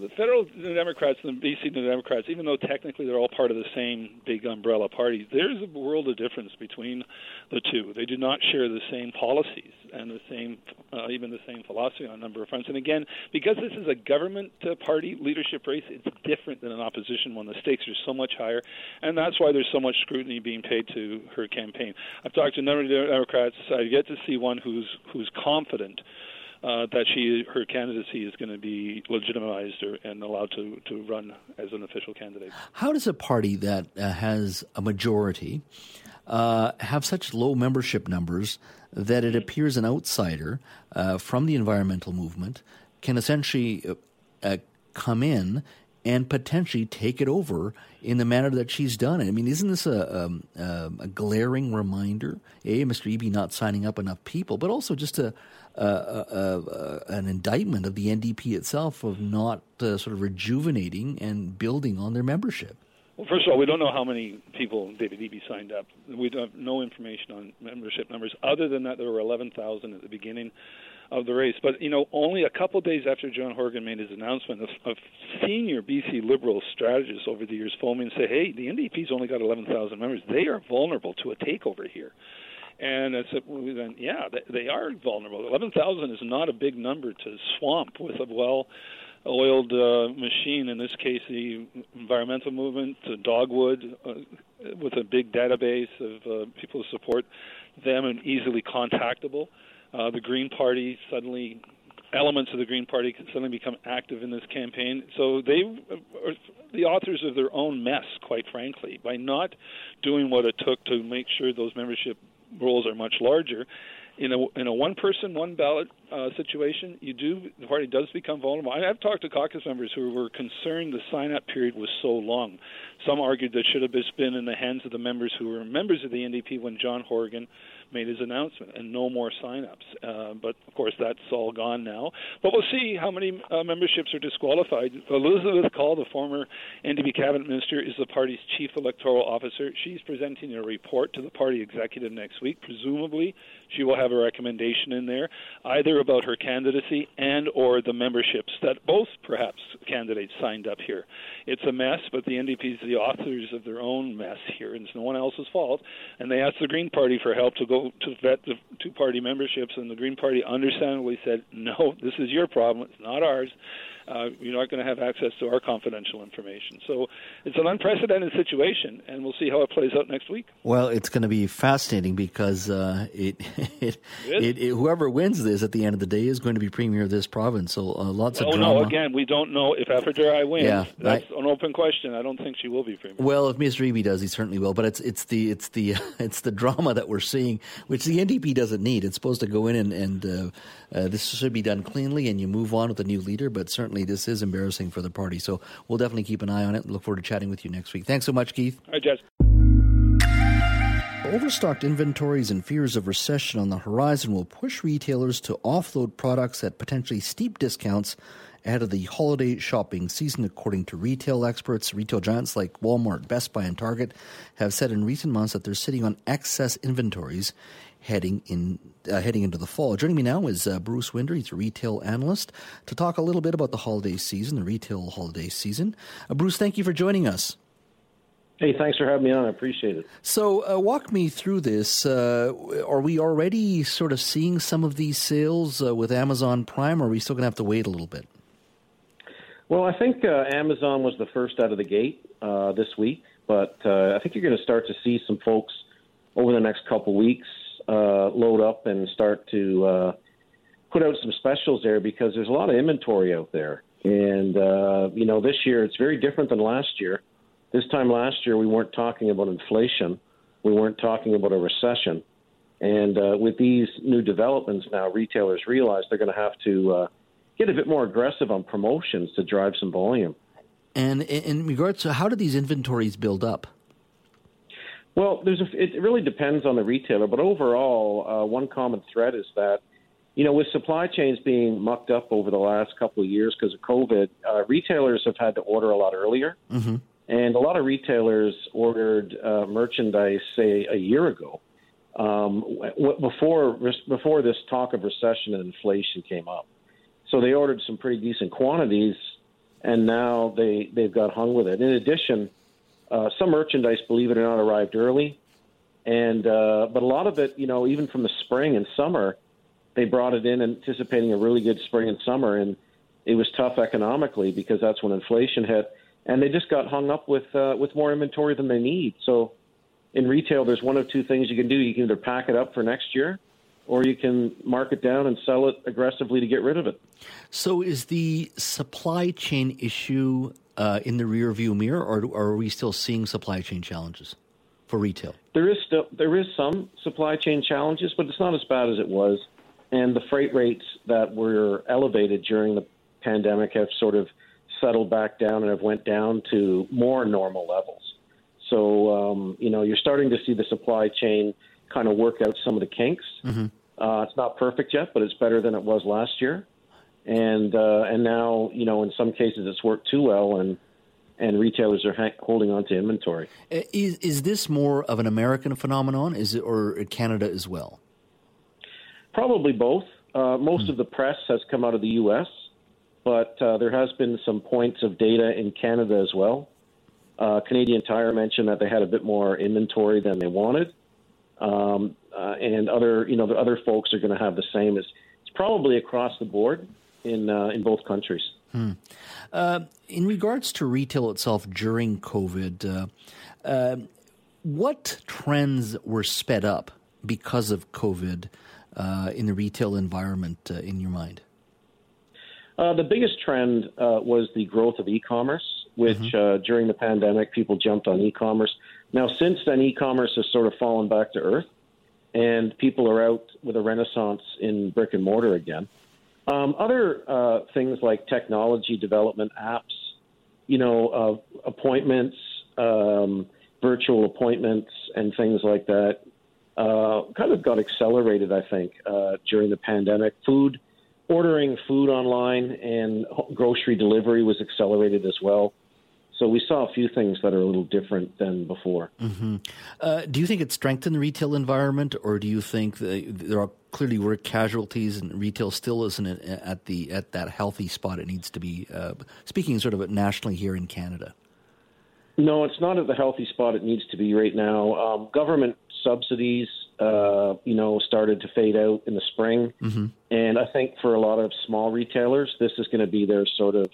the federal Democrats and the BC Democrats, even though technically they're all part of the same big umbrella party, there's a world of difference between the two. They do not share the same policies and the same, uh, even the same philosophy on a number of fronts. And again, because this is a government uh, party leadership race, it's different than an opposition one. The stakes are so much higher, and that's why there's so much scrutiny being paid to her campaign. I've talked to a number of Democrats. I've yet to see one who's who's confident uh, that she her candidacy is going to be legitimized or, and allowed to, to run as an official candidate.
How does a party that uh, has a majority uh, have such low membership numbers that it appears an outsider uh, from the environmental movement can essentially uh, uh, come in and potentially take it over in the manner that she's done it. I mean, isn't this a, um, a glaring reminder? A, Mr. Eby not signing up enough people, but also just a, Uh, uh, uh, an indictment of the NDP itself of not uh, sort of rejuvenating and building on their membership.
Well, first of all, we don't know how many people David Eby signed up. We have no information on membership numbers, other than that there were 11,000 at the beginning of the race. But you know, only a couple days after John Horgan made his announcement, a senior BC Liberal strategist over the years phoned me and said, "Hey, the NDP's only got 11,000 members. They are vulnerable to a takeover here." And I said, well, then, yeah, they are vulnerable. 11,000 is not a big number to swamp with a well oiled uh, machine, in this case, the environmental movement, the dogwood, uh, with a big database of uh, people who support them and easily contactable. Uh, the Green Party suddenly elements of the Green Party suddenly become active in this campaign. So they are the authors of their own mess, quite frankly, by not doing what it took to make sure those membership rolls are much larger. In a in a one person one ballot uh, situation, you do the party does become vulnerable. I, I've talked to caucus members who were concerned the sign up period was so long. Some argued that should have been in the hands of the members who were members of the NDP when John Horgan made his announcement, and no more sign-ups. Uh, but of course, that's all gone now. But we'll see how many uh, memberships are disqualified. Elizabeth Cull, the former NDP cabinet minister, is the party's chief electoral officer. She's presenting a report to the party executive next week. Presumably, she will have a recommendation in there, either about her candidacy and or the memberships that both perhaps candidates signed up here. It's a mess, but the NDP is the authors of their own mess here, and it's no one else's fault. And they asked the Green Party for help to go to vet the two party memberships, and the Green Party understandably said, "No, this is your problem. It's not ours." Uh, you're not going to have access to our confidential information. So it's an unprecedented situation, and we'll see how it plays out next week.
Well, it's going to be fascinating because uh, it, it, it, it, whoever wins this at the end of the day is going to be premier of this province. So uh, lots
well,
of drama.
Oh no, again, we don't know if After wins. Yeah, that's I, an open question. I don't think she will be premier.
Well, if Ms. Eby does, he certainly will. But it's it's the it's the it's the drama that we're seeing, which the NDP doesn't need. It's supposed to go in and and uh, uh, this should be done cleanly, and you move on with a new leader. But certainly, this is embarrassing for the party. So we'll definitely keep an eye on it. Look forward to chatting with you next week. Thanks so much, Keith.
Hi, Jas.
Overstocked inventories and fears of recession on the horizon will push retailers to offload products at potentially steep discounts ahead of the holiday shopping season, according to retail experts. Retail giants like Walmart, Best Buy, and Target have said in recent months that they're sitting on excess inventories heading in uh, heading into the fall. Joining me now is uh, Bruce Winder. He's a retail analyst to talk a little bit about the holiday season, the retail holiday season. Uh, Bruce, thank you for joining us.
Hey, thanks for having me on. I appreciate it.
So, uh, walk me through this. Uh, are we already sort of seeing some of these sales uh, with Amazon Prime, or are we still going to have to wait a little bit?
Well, I think Amazon was the first out of the gate this week, but I think you're going to start to see some folks over the next couple weeks uh, load up and start to uh, put out some specials there because there's a lot of inventory out there. And, uh, you know, this year it's very different than last year. This time last year, we weren't talking about inflation, we weren't talking about a recession. And uh, with these new developments now, retailers realize they're going to have to uh, get a bit more aggressive on promotions to drive some volume.
And in regards to how do these inventories build up?
Well, there's a, it really depends on the retailer, but overall, uh, one common thread is that, you know, with supply chains being mucked up over the last couple of years because of COVID, uh, retailers have had to order a lot earlier. Mm-hmm. And a lot of retailers ordered uh, merchandise, say, a year ago, um, before before this talk of recession and inflation came up. So they ordered some pretty decent quantities, and now they they've got hung with it. In addition, uh, some merchandise, believe it or not, arrived early, and uh, but a lot of it, you know, even from the spring and summer, they brought it in anticipating a really good spring and summer, and it was tough economically because that's when inflation hit, and they just got hung up with uh, with more inventory than they need. So in retail, there's one of two things you can do: you can either pack it up for next year or you can mark it down and sell it aggressively to get rid of it.
So, is the supply chain issue uh, in the rearview mirror, or, or, are we still seeing supply chain challenges for retail?
There is still there is some supply chain challenges, but it's not as bad as it was. And the freight rates that were elevated during the pandemic have sort of settled back down and have went down to more normal levels. So um, you know you're starting to see the supply chain kind of work out some of the kinks. Mm-hmm. Uh, it's not perfect yet, but it's better than it was last year. And uh, and now, you know, in some cases, it's worked too well, and and retailers are ha- holding on to inventory.
Is is this more of an American phenomenon, is it, or Canada as well?
Probably both. Uh, most mm. of the press has come out of the U.S., but uh, there has been some points of data in Canada as well. Uh, Canadian Tire mentioned that they had a bit more inventory than they wanted, um, uh, and other you know the other folks are going to have the same. It's, it's probably across the board in uh, in both countries.
Hmm. Uh, in regards to retail itself during COVID, uh, uh, what trends were sped up because of COVID uh, in the retail environment in your mind?
the biggest trend was the growth of e-commerce, which mm-hmm. during the pandemic people jumped on e-commerce. Now, since then, e-commerce has sort of fallen back to earth, and people are out with a renaissance in brick and mortar again. Um, other uh, things like technology development apps, you know, uh, appointments, um, virtual appointments, and things like that, uh, kind of got accelerated, I think, uh, during the pandemic. Food, ordering food online and grocery delivery was accelerated as well. So we saw a few things that are a little different than before.
Mm-hmm. Uh, do you think it strengthened the retail environment, or do you think there are clearly were casualties and retail still isn't at the at that healthy spot it needs to be? Uh, speaking sort of nationally here in Canada.
No, it's not at the healthy spot it needs to be right now. Um, government subsidies, uh, you know, started to fade out in the spring, mm-hmm. and I think for a lot of small retailers, this is going to be their sort of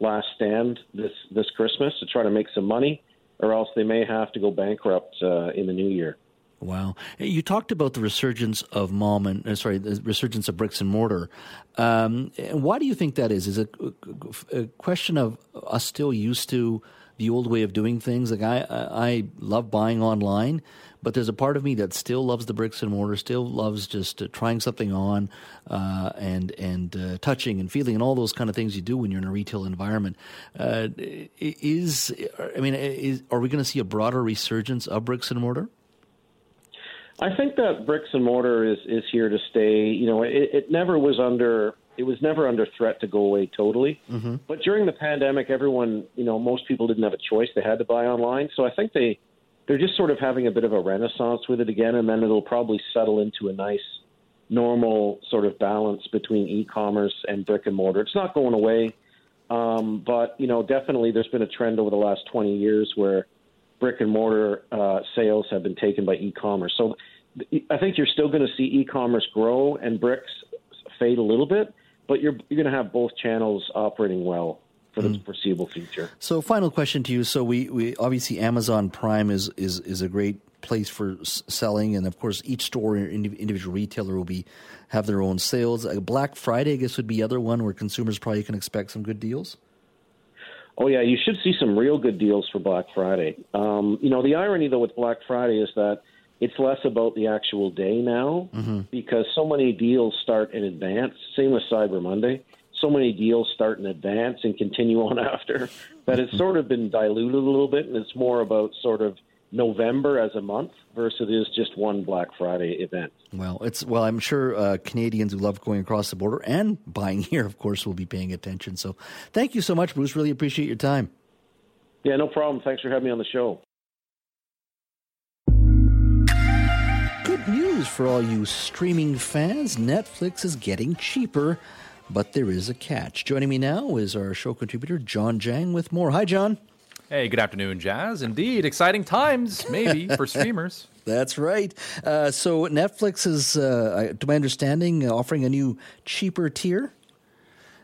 last stand this this Christmas to try to make some money, or else they may have to go bankrupt uh, in the new year.
Wow, you talked about the resurgence of mom and uh, sorry, the resurgence of bricks and mortar. Um, why do you think that is? Is it a question of us still used to the old way of doing things? Like I, I love buying online, but there's a part of me that still loves the bricks and mortar, still loves just uh, trying something on uh, and and uh, touching and feeling and all those kind of things you do when you're in a retail environment. Uh, is I mean, is, are we going to see a broader resurgence of bricks and mortar?
I think that bricks and mortar is is here to stay. You know, it, it never was under it was never under threat to go away totally. Mm-hmm. But during the pandemic, everyone, you know, most people didn't have a choice; they had to buy online. So I think they they're just sort of having a bit of a renaissance with it again, and then it'll probably settle into a nice, normal sort of balance between e-commerce and brick and mortar. It's not going away, um, but you know, definitely there's been a trend over the last 20 years where brick and mortar uh, sales have been taken by e-commerce. So I think you're still going to see e-commerce grow and bricks fade a little bit, but you're you're going to have both channels operating well for the mm. foreseeable future.
So, final question to you. So, we, we obviously Amazon Prime is is is a great place for selling, and of course, each store or individual retailer will be have their own sales. Black Friday, I guess, would be other one where consumers probably can expect some good deals.
Oh yeah, you should see some real good deals for Black Friday. Um, you know, the irony though with Black Friday is that it's less about the actual day now mm-hmm. because so many deals start in advance. Same with Cyber Monday so many deals start in advance and continue on after that it's sort of been diluted a little bit, and it's more about sort of November as a month versus it is just one Black Friday event.
Well, it's well, I'm sure uh, Canadians who love going across the border and buying here, of course, will be paying attention. So, thank you so much, Bruce. Really appreciate your time.
Yeah, no problem. Thanks for having me on the show.
News for all you streaming fans. Netflix is getting cheaper but there is a catch. Joining me now is our show contributor, Jawn Jang, with more. Hi, Jawn.
Hey, good afternoon, Jas. Indeed, exciting times, maybe, for streamers.
That's right. Uh, so, Netflix is, uh, to my understanding, offering a new cheaper tier.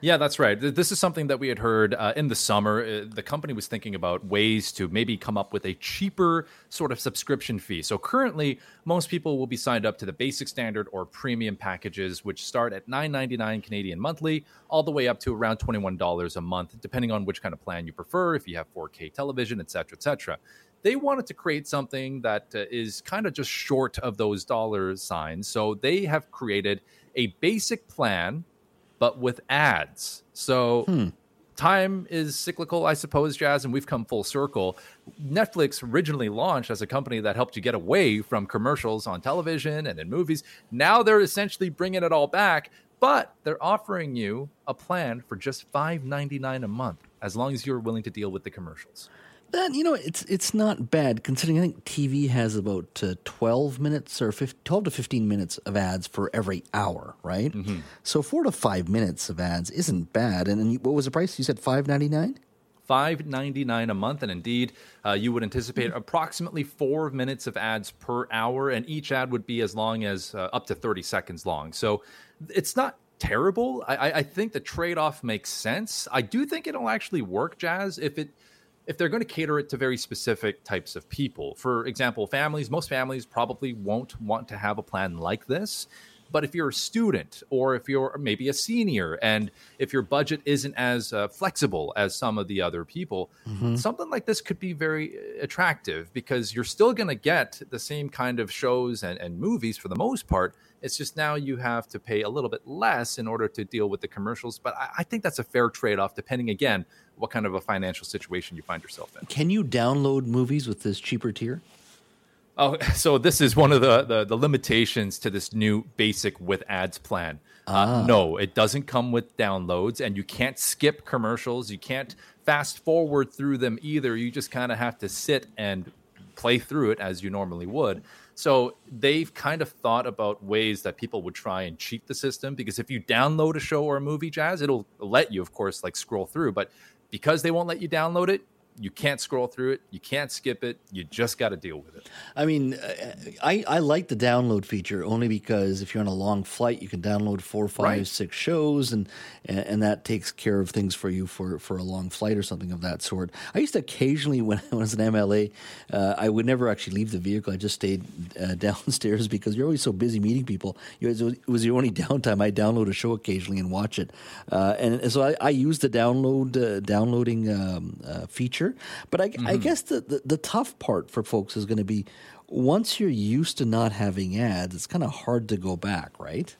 Yeah, that's right. This is something that we had heard uh, in the summer. Uh, the company was thinking about ways to maybe come up with a cheaper sort of subscription fee. So currently, most people will be signed up to the basic standard or premium packages, which start at $9.99 Canadian monthly, all the way up to around $21 a month, depending on which kind of plan you prefer, if you have 4K television, et cetera, et cetera they wanted to create something that uh, is kind of just short of those dollar signs. So they have created a basic plan but with ads. So hmm. time is cyclical, I suppose, Jas, and we've come full circle. Netflix originally launched as a company that helped you get away from commercials on television and in movies. Now they're essentially bringing it all back, but they're offering you a plan for just $5.99 a month as long as you're willing to deal with the commercials.
That you know, it's it's not bad considering I think TV has about uh, twelve minutes or 15, twelve to fifteen minutes of ads for every hour, right? Mm-hmm. So four to five minutes of ads isn't bad. And, and what was the price? You said five ninety nine.
Five ninety nine a month, and indeed, uh, you would anticipate mm-hmm. approximately four minutes of ads per hour, and each ad would be as long as uh, up to thirty seconds long. So it's not terrible. I, I think the trade off makes sense. I do think it'll actually work, Jas, if it if they're going to cater it to very specific types of people. For example, families, most families probably won't want to have a plan like this. But if you're a student or if you're maybe a senior and if your budget isn't as uh, flexible as some of the other people, mm-hmm. something like this could be very attractive because you're still going to get the same kind of shows and, and movies for the most part. It's just now you have to pay a little bit less in order to deal with the commercials. But I, I think that's a fair trade off, depending again what kind of a financial situation you find yourself in.
Can you download movies with this cheaper tier?
Oh, so this is one of the, the, the limitations to this new basic with ads plan. Uh, ah. Uh, no, it doesn't come with downloads, and you can't skip commercials. You can't fast forward through them either. You just kind of have to sit and play through it as you normally would. So they've kind of thought about ways that people would try and cheat the system because if you download a show or a movie, Jas, it'll let you, of course, like scroll through, but because they won't let you download it, you can't scroll through it. You can't skip it. You just got to deal with it.
I mean, I, I like the download feature only because if you're on a long flight, you can download four, five, right. six shows, and and that takes care of things for you for, for a long flight or something of that sort. I used to occasionally, when I was in MLA, uh, I would never actually leave the vehicle. I just stayed uh, downstairs because you're always so busy meeting people. It was your only downtime. I download a show occasionally and watch it, uh, and, so I, I use the download uh, downloading um, uh, feature but I, mm-hmm. I guess the, the, the tough part for folks is going to be once you're used to not having ads, it's kind of hard to go back, right?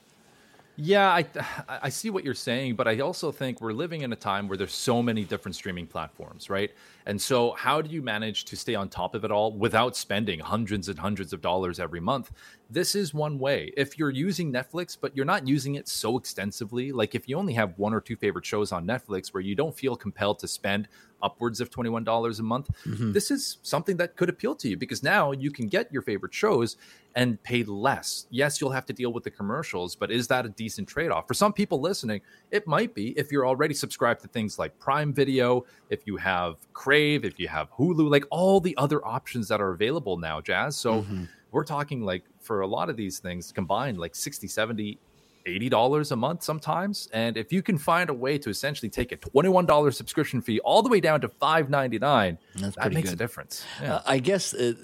Yeah, I I see what you're saying, but I also think we're living in a time where there's so many different streaming platforms, right? And so how do you manage to stay on top of it all without spending hundreds and hundreds of dollars every month? This is one way. If you're using Netflix but you're not using it so extensively, like if you only have one or two favorite shows on Netflix where you don't feel compelled to spend upwards of $21 a month, mm-hmm. this is something that could appeal to you because now you can get your favorite shows and pay less. Yes, you'll have to deal with the commercials, but is that a decent trade off? For some people listening, it might be if you're already subscribed to things like Prime Video, if you have Crave, if you have Hulu, like all the other options that are available now, Jas. So mm-hmm. we're talking like for a lot of these things combined, like 60, 70, $80 a month sometimes. And if you can find a way to essentially take a $21 subscription fee all the way down to $5.99, that makes good. a difference.
Yeah. Uh, I guess uh,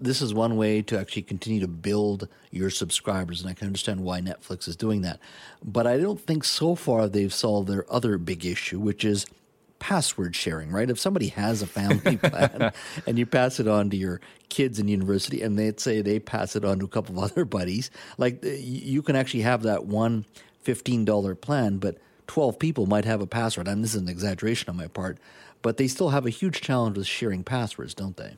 this is one way to actually continue to build your subscribers. And I can understand why Netflix is doing that. But I don't think so far they've solved their other big issue, which is password sharing, right? If somebody has a family plan and you pass it on to your kids in university and they'd say they pass it on to a couple of other buddies, like uh, you can actually have that one $15 plan, but 12 people might have a password. And this is an exaggeration on my part, but they still have a huge challenge with sharing passwords, don't they?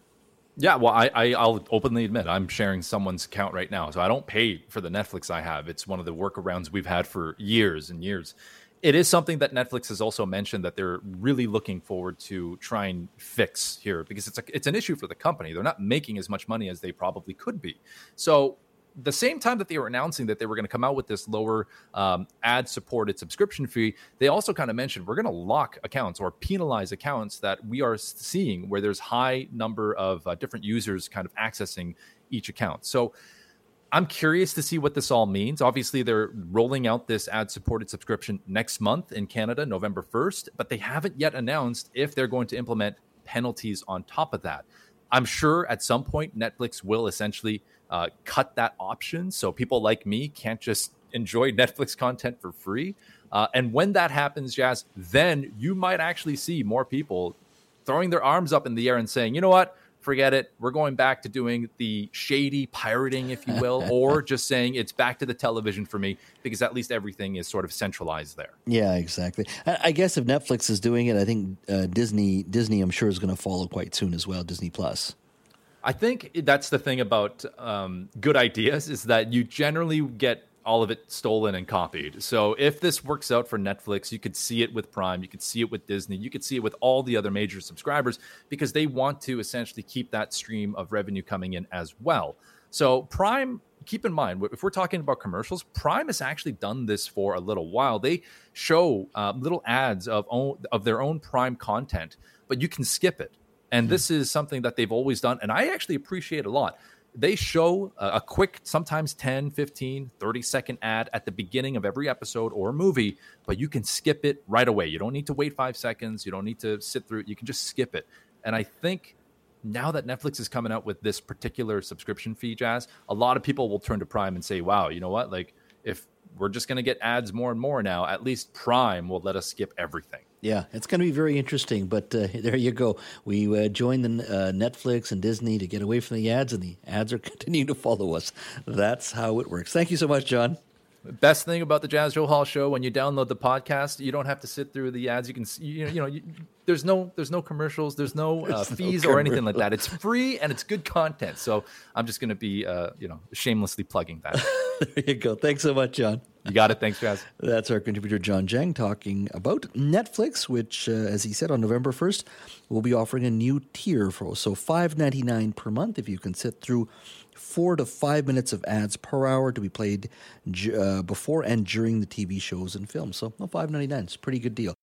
Yeah, well, I, I will openly admit I'm sharing someone's account right now, so I don't pay for the Netflix I have. It's one of the workarounds we've had for years and years it is something that Netflix has also mentioned that they're really looking forward to try and fix here because it's a, it's an issue for the company. They're not making as much money as they probably could be. So the same time that they were announcing that they were going to come out with this lower um, ad supported subscription fee, they also kind of mentioned we're going to lock accounts or penalize accounts that we are seeing where there's high number of uh, different users kind of accessing each account. So I'm curious to see what this all means. Obviously, they're rolling out this ad supported subscription next month in Canada, November 1st, but they haven't yet announced if they're going to implement penalties on top of that. I'm sure at some point Netflix will essentially uh, cut that option so people like me can't just enjoy Netflix content for free. Uh, and when that happens, Jas, then you might actually see more people throwing their arms up in the air and saying, you know what? Forget it. We're going back to doing the shady pirating, if you will, or just saying it's back to the television for me because at least everything is sort of centralized there.
Yeah, exactly. I guess if Netflix is doing it, I think uh, Disney, Disney, I'm sure is going to follow quite soon as well. Disney Plus.
I think that's the thing about um, good ideas is that you generally get all of it stolen and copied. So if this works out for Netflix, you could see it with Prime, you could see it with Disney, you could see it with all the other major subscribers because they want to essentially keep that stream of revenue coming in as well. So Prime keep in mind if we're talking about commercials prime has actually done this for a little while they show uh, little ads of own, of their own prime content but you can skip it and mm-hmm. this is something that they've always done and i actually appreciate a lot they show a, quick sometimes 10 15 30 second ad at the beginning of every episode or movie but you can skip it right away. You don't need to wait five seconds. You don't need to sit through it. You can just skip it. And i think now that netflix is coming out with this particular subscription fee jas a lot of people will turn to prime and say wow you know what? Like if we're just going to get ads more and more now at least prime will let us skip everything
yeah, it's going to be very interesting. But uh, there you go. We uh, joined the uh, Netflix and Disney to get away from the ads, and the ads are continuing to follow us. That's how it works. Thank you so much, Jawn.
Best thing about the Jas Johal show when you download the podcast, you don't have to sit through the ads. You can, you know, you know you, there's no, there's no commercials, there's no uh, fees no or anything like that. It's free and it's good content. So I'm just going to be, uh, you know, shamelessly plugging that.
there you go. Thanks so much, Jawn.
You got it. Thanks, Jas.
That's our contributor, Jawn Jang, talking about Netflix, which, uh, as he said, on November 1st, will be offering a new tier for so five ninety nine per month if you can sit through four to five minutes of ads per hour to be played uh, before and during the TV shows and films. So, well, five ninety nine is a pretty good deal.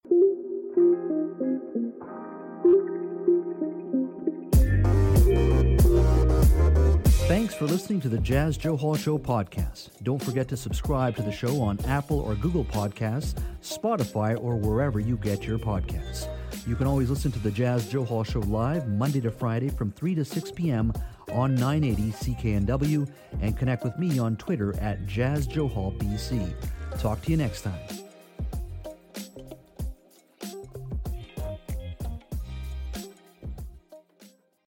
Thanks for listening to the Jas Johal Show podcast. Don't forget to subscribe to the show on Apple or Google Podcasts, Spotify, or wherever you get your podcasts. You can always listen to the Jas Johal Show live Monday to Friday from 3 to 6 p.m. on 980 CKNW and connect with me on Twitter at Jas Johal BC. Talk to you next time.